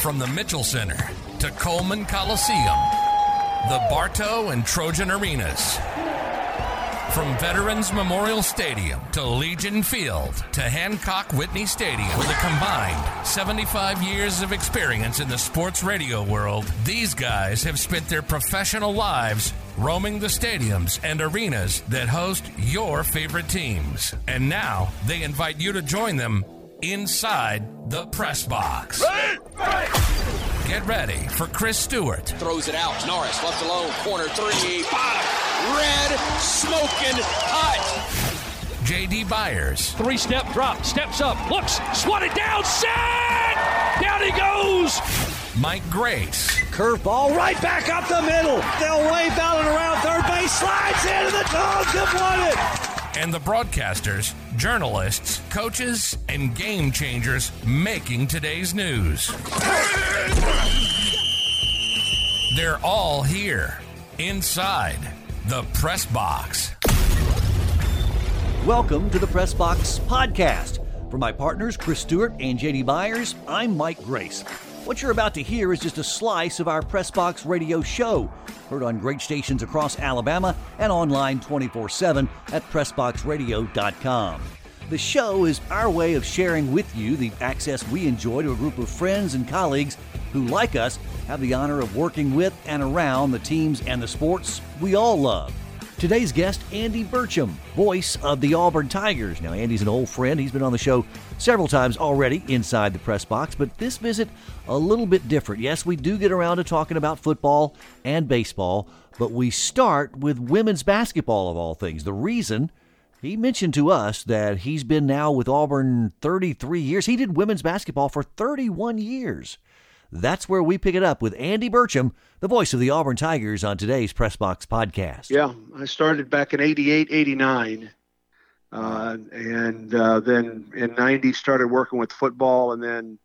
From the Mitchell Center to Coleman Coliseum, the Bartow and Trojan Arenas. From Veterans Memorial Stadium to Legion Field to Hancock Whitney Stadium, with a combined 75 years of experience in the sports radio world, these guys have spent their professional lives roaming the stadiums and arenas that host your favorite teams. And now they invite you to join them inside the press box. Get ready for Chris Stewart, Throws it out. Norris left alone. Corner three. Bottom. Red. Smoking hot. JD Byers, Three step drop, steps up, looks, swatted down, set! Down he goes! Mike Grace, Curveball right back up the middle. They'll wave Allen around third base, slides into the dogs have won it. And the broadcasters, journalists, coaches, and game changers making today's news. They're all here inside the press box. Welcome to the Press Box Podcast. For my partners, Chris Stewart and JD Byers, I'm Mike Grace. What you're about to hear is just a slice of our Press Box radio show, heard on great stations across Alabama and online 24 7 at PressBoxRadio.com. The show is our way of sharing with you the access we enjoy to a group of friends and colleagues who, like us, have the honor of working with and around the teams and the sports we all love. Today's guest, Andy Burcham, voice of the Auburn Tigers. Now, Andy's an old friend. He's been on the show several times already inside the press box, but this visit a little bit different. Yes, we do get around to talking about football and baseball, but we start with women's basketball of all things. The reason he mentioned to us that he's been now with Auburn 33 years. He did women's basketball for 31 years. That's where we pick it up with Andy Burcham, the voice of the Auburn Tigers, on today's Press Box podcast. Yeah, I started back in 88, 89. Uh, and uh, then in 90 started working with football. And then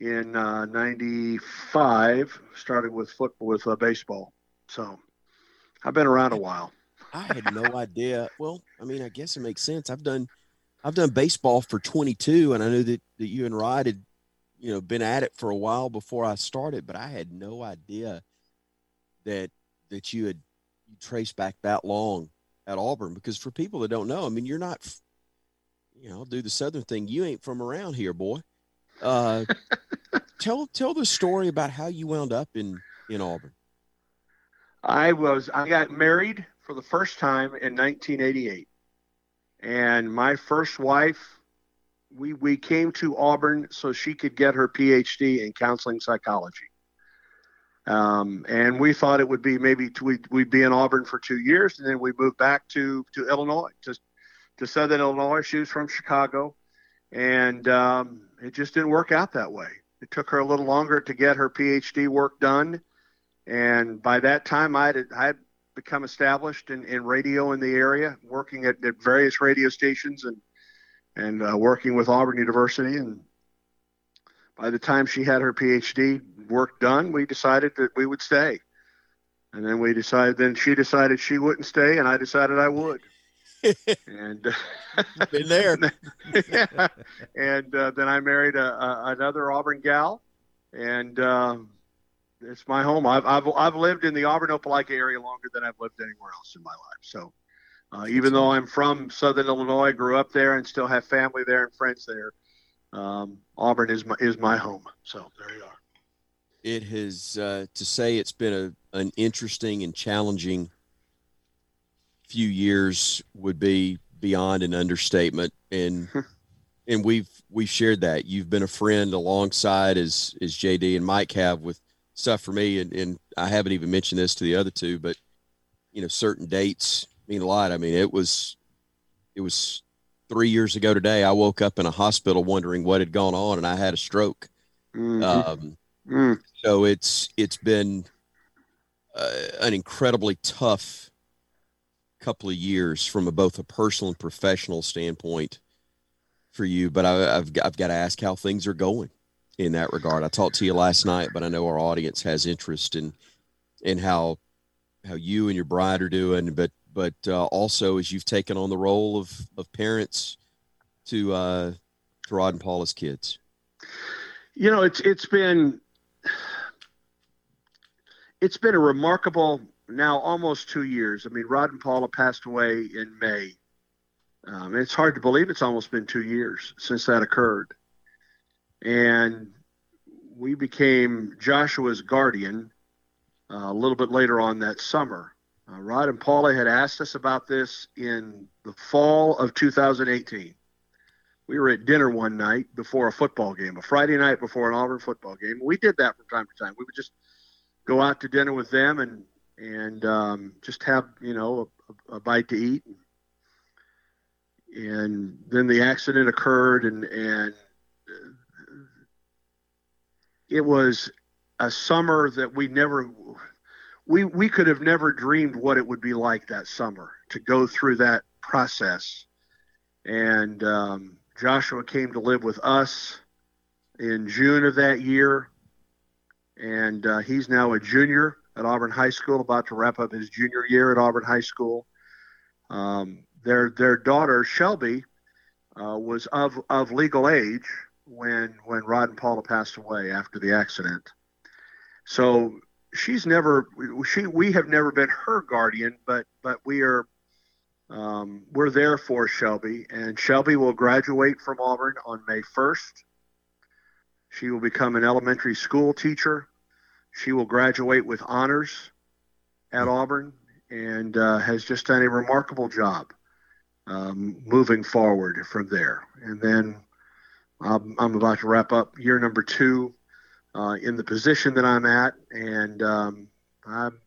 in uh, 95 started with football, with uh, baseball. So I've been around a while. I had no idea. Well, I mean, I guess it makes sense. I've done I've done baseball for 22 and I knew that, that you and Rod had, you know, been at it for a while before I started, but I had no idea that that you had you traced back that long at Auburn because for people that don't know, I mean, you're not you know, do the southern thing. You ain't from around here, boy. Uh tell tell the story about how you wound up in in Auburn. I was I got married for the first time in 1988, and my first wife, we we came to Auburn so she could get her PhD in counseling psychology. Um, and we thought it would be maybe we'd, we'd be in Auburn for two years, and then we moved back to to Illinois, to to Southern Illinois. She was from Chicago, and um, it just didn't work out that way. It took her a little longer to get her PhD work done. And by that time, I had, I had become established in, in radio in the area, working at, at various radio stations and and uh, working with Auburn University. And by the time she had her PhD work done, we decided that we would stay. And then we decided, then she decided she wouldn't stay, and I decided I would. and Been there. yeah. and uh, then I married a, a, another Auburn gal, and um, it's my home. I've, I've I've lived in the Auburn Opelika area longer than I've lived anywhere else in my life. So uh, even though I'm from Southern Illinois, grew up there, and still have family there and friends there, um, Auburn is my is my home. So there you are. it has uh, to say it's been a, an interesting and challenging few years would be beyond an understatement and and we've we've shared that you've been a friend alongside as as jd and mike have with stuff for me and, and i haven't even mentioned this to the other two but you know certain dates mean a lot i mean it was it was three years ago today i woke up in a hospital wondering what had gone on and i had a stroke Mhm. um, Mm. so it's it's been uh, an incredibly tough couple of years from a, both a personal and professional standpoint for you. But I, I've I've got to ask how things are going in that regard. I talked to you last night, but I know our audience has interest in in how how you and your bride are doing. But but uh, also as you've taken on the role of of parents to uh, to Rod and Paula's kids. You know, it's it's been it's been a remarkable now almost two years. I mean, Rod and Paula passed away in May. Um, it's hard to believe it's almost been two years since that occurred. And we became Joshua's guardian uh, a little bit later on that summer. Uh, Rod and Paula had asked us about this in the fall of 2018. We were at dinner one night before a football game, a Friday night before an Auburn football game. We did that from time to time. We would just go out to dinner with them and and um, just have you know a, a bite to eat. And, and then the accident occurred, and and it was a summer that we never we we could have never dreamed what it would be like that summer to go through that process. And um, Joshua came to live with us in June of that year, and uh, he's now a junior at Auburn High School, about to wrap up his junior year at Auburn High School. Um, their their daughter Shelby uh, was of of legal age when when Rod and Paula passed away after the accident. So she's never she we have never been her guardian, but but we are um, we're there for Shelby, and Shelby will graduate from Auburn on May 1st. She will become an elementary school teacher. She will graduate with honors at Auburn and uh, has just done a remarkable job um, moving forward from there. And then I'm, I'm, about to wrap up year number two uh, in the position that I'm at, and um, I'm.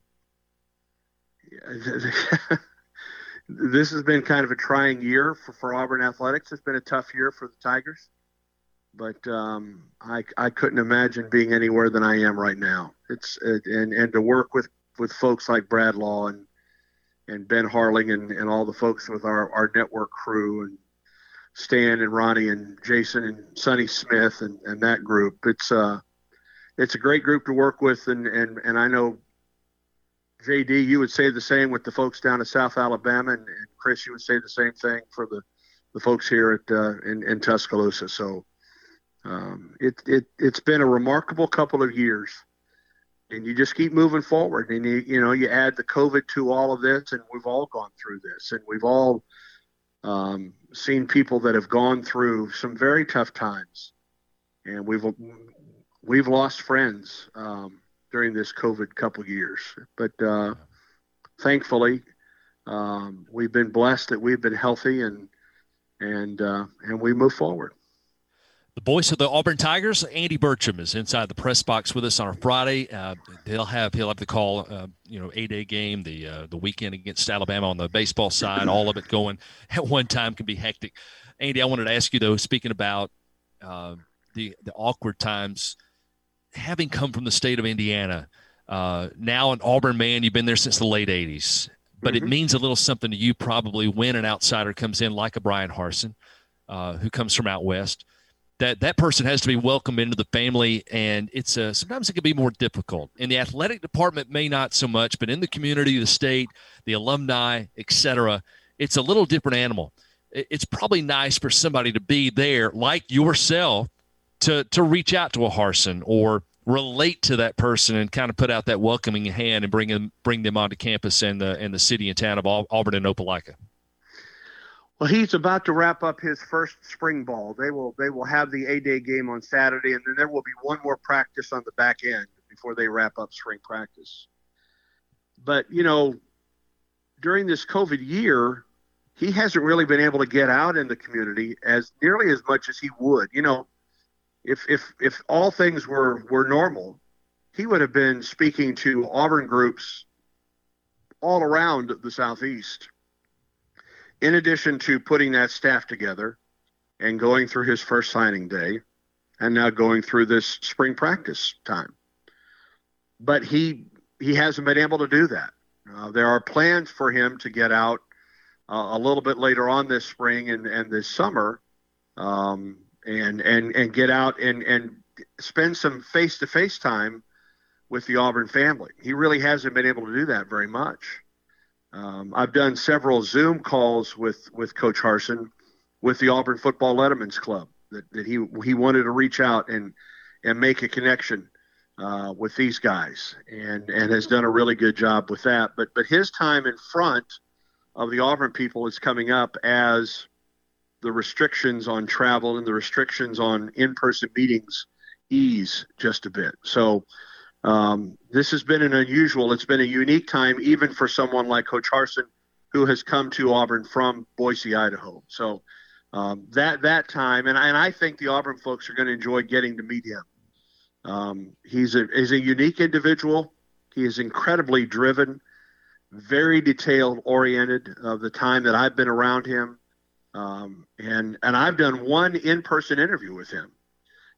this has been kind of a trying year for, for Auburn athletics. It's been a tough year for the Tigers but um, I, I couldn't imagine being anywhere than I am right now. It's it, and and to work with with folks like Brad Law and and Ben Harling and, and all the folks with our, our network crew and Stan and Ronnie and Jason and Sonny Smith and, and that group. It's uh it's a great group to work with and, and, and I know JD you would say the same with the folks down in South Alabama and, and Chris you would say the same thing for the, the folks here at uh, in, in Tuscaloosa. So um, it, it, it's been a remarkable couple of years. And you just keep moving forward. And, you, you know, you add the COVID to all of this, and we've all gone through this. And we've all um, seen people that have gone through some very tough times. And we've, we've lost friends um, during this COVID couple years. But uh, thankfully, um, we've been blessed that we've been healthy and and uh, and we move forward. The voice of the Auburn Tigers, Andy Burcham, is inside the press box with us on a Friday. Uh, he'll have he'll have the call, uh, you know, a day game, the uh, the weekend against Alabama on the baseball side, all of it going at one time can be hectic. Andy, I wanted to ask you though, speaking about uh, the the awkward times, having come from the state of Indiana, uh, now an Auburn man, you've been there since the late '80s, but mm-hmm. it means a little something to you. Probably when an outsider comes in like a Bryan Harsin, uh, who comes from out west that that person has to be welcomed into the family and it's a, sometimes it can be more difficult. In the athletic department may not so much but in the community the state the alumni etc it's a little different animal. It's probably nice for somebody to be there like yourself to to reach out to a Harsin or relate to that person and kind of put out that welcoming hand and bring them bring them onto campus and the and the city and town of auburn and opelika well, he's about to wrap up his first spring ball. They will they will have the A day game on Saturday, and then there will be one more practice on the back end before they wrap up spring practice. But you know, during this COVID year, he hasn't really been able to get out in the community as nearly as much as he would. You know, if if if all things were were normal, he would have been speaking to Auburn groups all around the southeast in addition to putting that staff together and going through his first signing day and now going through this spring practice time. But he he hasn't been able to do that. Uh, there are plans for him to get out uh, a little bit later on this spring and, and this summer um, and, and, and get out and, and spend some face to face time with the Auburn family. He really hasn't been able to do that very much. Um, I've done several Zoom calls with with Coach Harsin, with the Auburn Football Letterman's Club that, that he he wanted to reach out and and make a connection uh, with these guys, and and has done a really good job with that. But but his time in front of the Auburn people is coming up as the restrictions on travel and the restrictions on in-person meetings ease just a bit. So um, this has been an unusual. It's been a unique time, even for someone like Coach Harsin, who has come to Auburn from Boise, Idaho. So um, that that time, and I, and I think the Auburn folks are going to enjoy getting to meet him. Um, he's a he's a unique individual. He is incredibly driven, very detailed oriented. Of the time that I've been around him, um, and and I've done one in person interview with him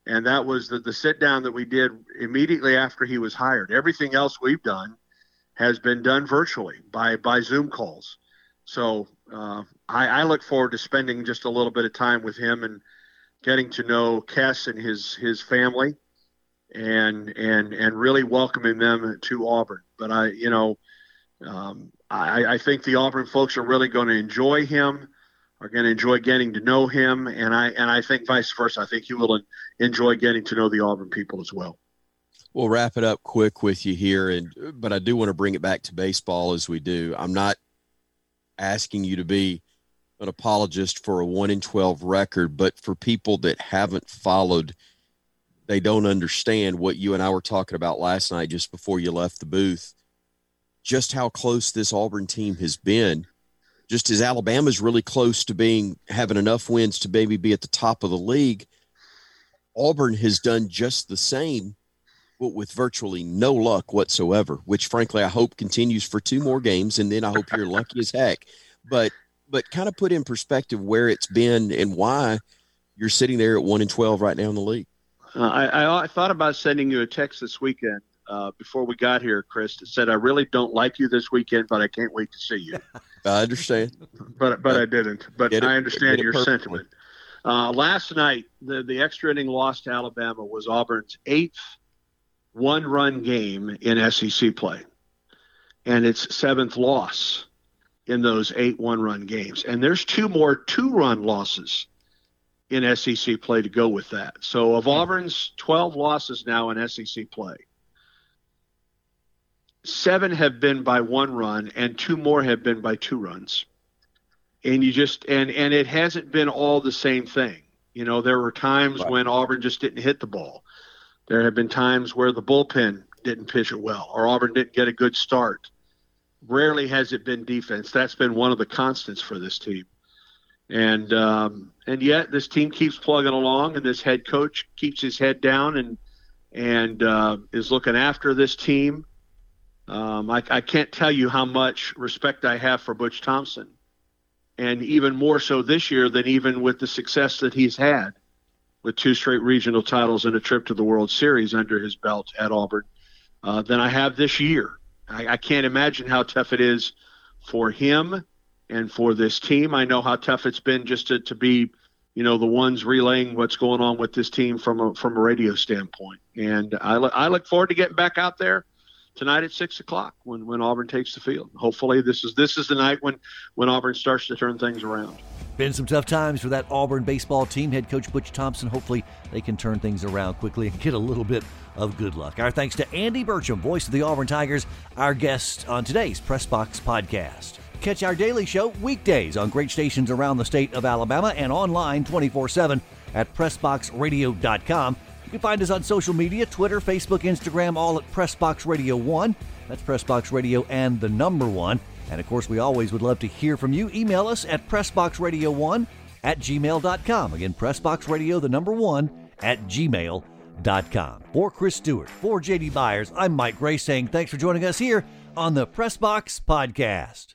and that was the, the sit down that we did immediately after he was hired. Everything else we've done has been done virtually by by Zoom calls. So uh, I, I, look forward to spending just a little bit of time with him and getting to know Kes and his his family, and and and really welcoming them to Auburn. But I, you know, um, I, I think the Auburn folks are really going to enjoy him are going to enjoy getting to know him, and I and I think vice versa. I think he will enjoy getting to know the Auburn people as well. We'll wrap it up quick with you here, and but I do want to bring it back to baseball as we do. I'm not asking you to be an apologist for a one in twelve record, but for people that haven't followed, they don't understand what you and I were talking about last night just before you left the booth. Just how close this Auburn team has been just as Alabama's really close to being having enough wins to maybe be at the top of the league, Auburn has done just the same, but with virtually no luck whatsoever. Which, frankly, I hope continues for two more games, and then I hope you're lucky as heck. But but kind of put in perspective where it's been and why you're sitting there at one and twelve right now in the league. Uh, I, I thought about sending you a text this weekend uh, before we got here, Chris, that said, "I really don't like you this weekend, but I can't wait to see you." I understand, but but I didn't. But it, I understand your sentiment. Uh, last night, the the extra inning loss to Alabama was Auburn's eighth one-run game in SEC play, and its seventh loss in those eight one-run games. And there's two more two-run losses in SEC play to go with that. So of Auburn's 12 losses now in SEC play, seven have been by one run and two more have been by two runs. And you just and and it hasn't been all the same thing. You know there were times right. when auburn just didn't hit the ball. There have been times where the bullpen didn't pitch it well or auburn didn't get a good start. Rarely has it been defense. That's been one of the constants for this team. And um, and yet this team keeps plugging along and this head coach keeps his head down and and uh, is looking after this team um, I, I can't tell you how much respect I have for Butch Thompson, and even more so this year than even with the success that he's had with two straight regional titles and a trip to the World Series under his belt at Auburn uh, than I have this year. I, I can't imagine how tough it is for him and for this team. I know how tough it's been just to, to be, you know, the ones relaying what's going on with this team from a from a radio standpoint. And I, I look forward to getting back out there tonight at six o'clock when, when Auburn takes the field. Hopefully, this is this is the night when when Auburn starts to turn things around. Been some tough times for that Auburn baseball team. Head coach Butch Thompson. Hopefully, they can turn things around quickly and get a little bit of good luck. Our thanks to Andy Burcham, voice of the Auburn Tigers, our guest on today's Press Box podcast. Catch our daily show weekdays on great stations around the state of Alabama and online 24 7 at PressBoxRadio.com. Can find us on social media Twitter, Facebook, Instagram, all at Pressbox Radio 1. That's Pressbox Radio and the number one. And of course, we always would love to hear from you. Email us at PressboxRadio1 at gmail.com. Again, PressboxRadio, the number one, at gmail.com. For Chris Stewart, for JD Byers, I'm Mike Grace saying thanks for joining us here on the Pressbox Podcast.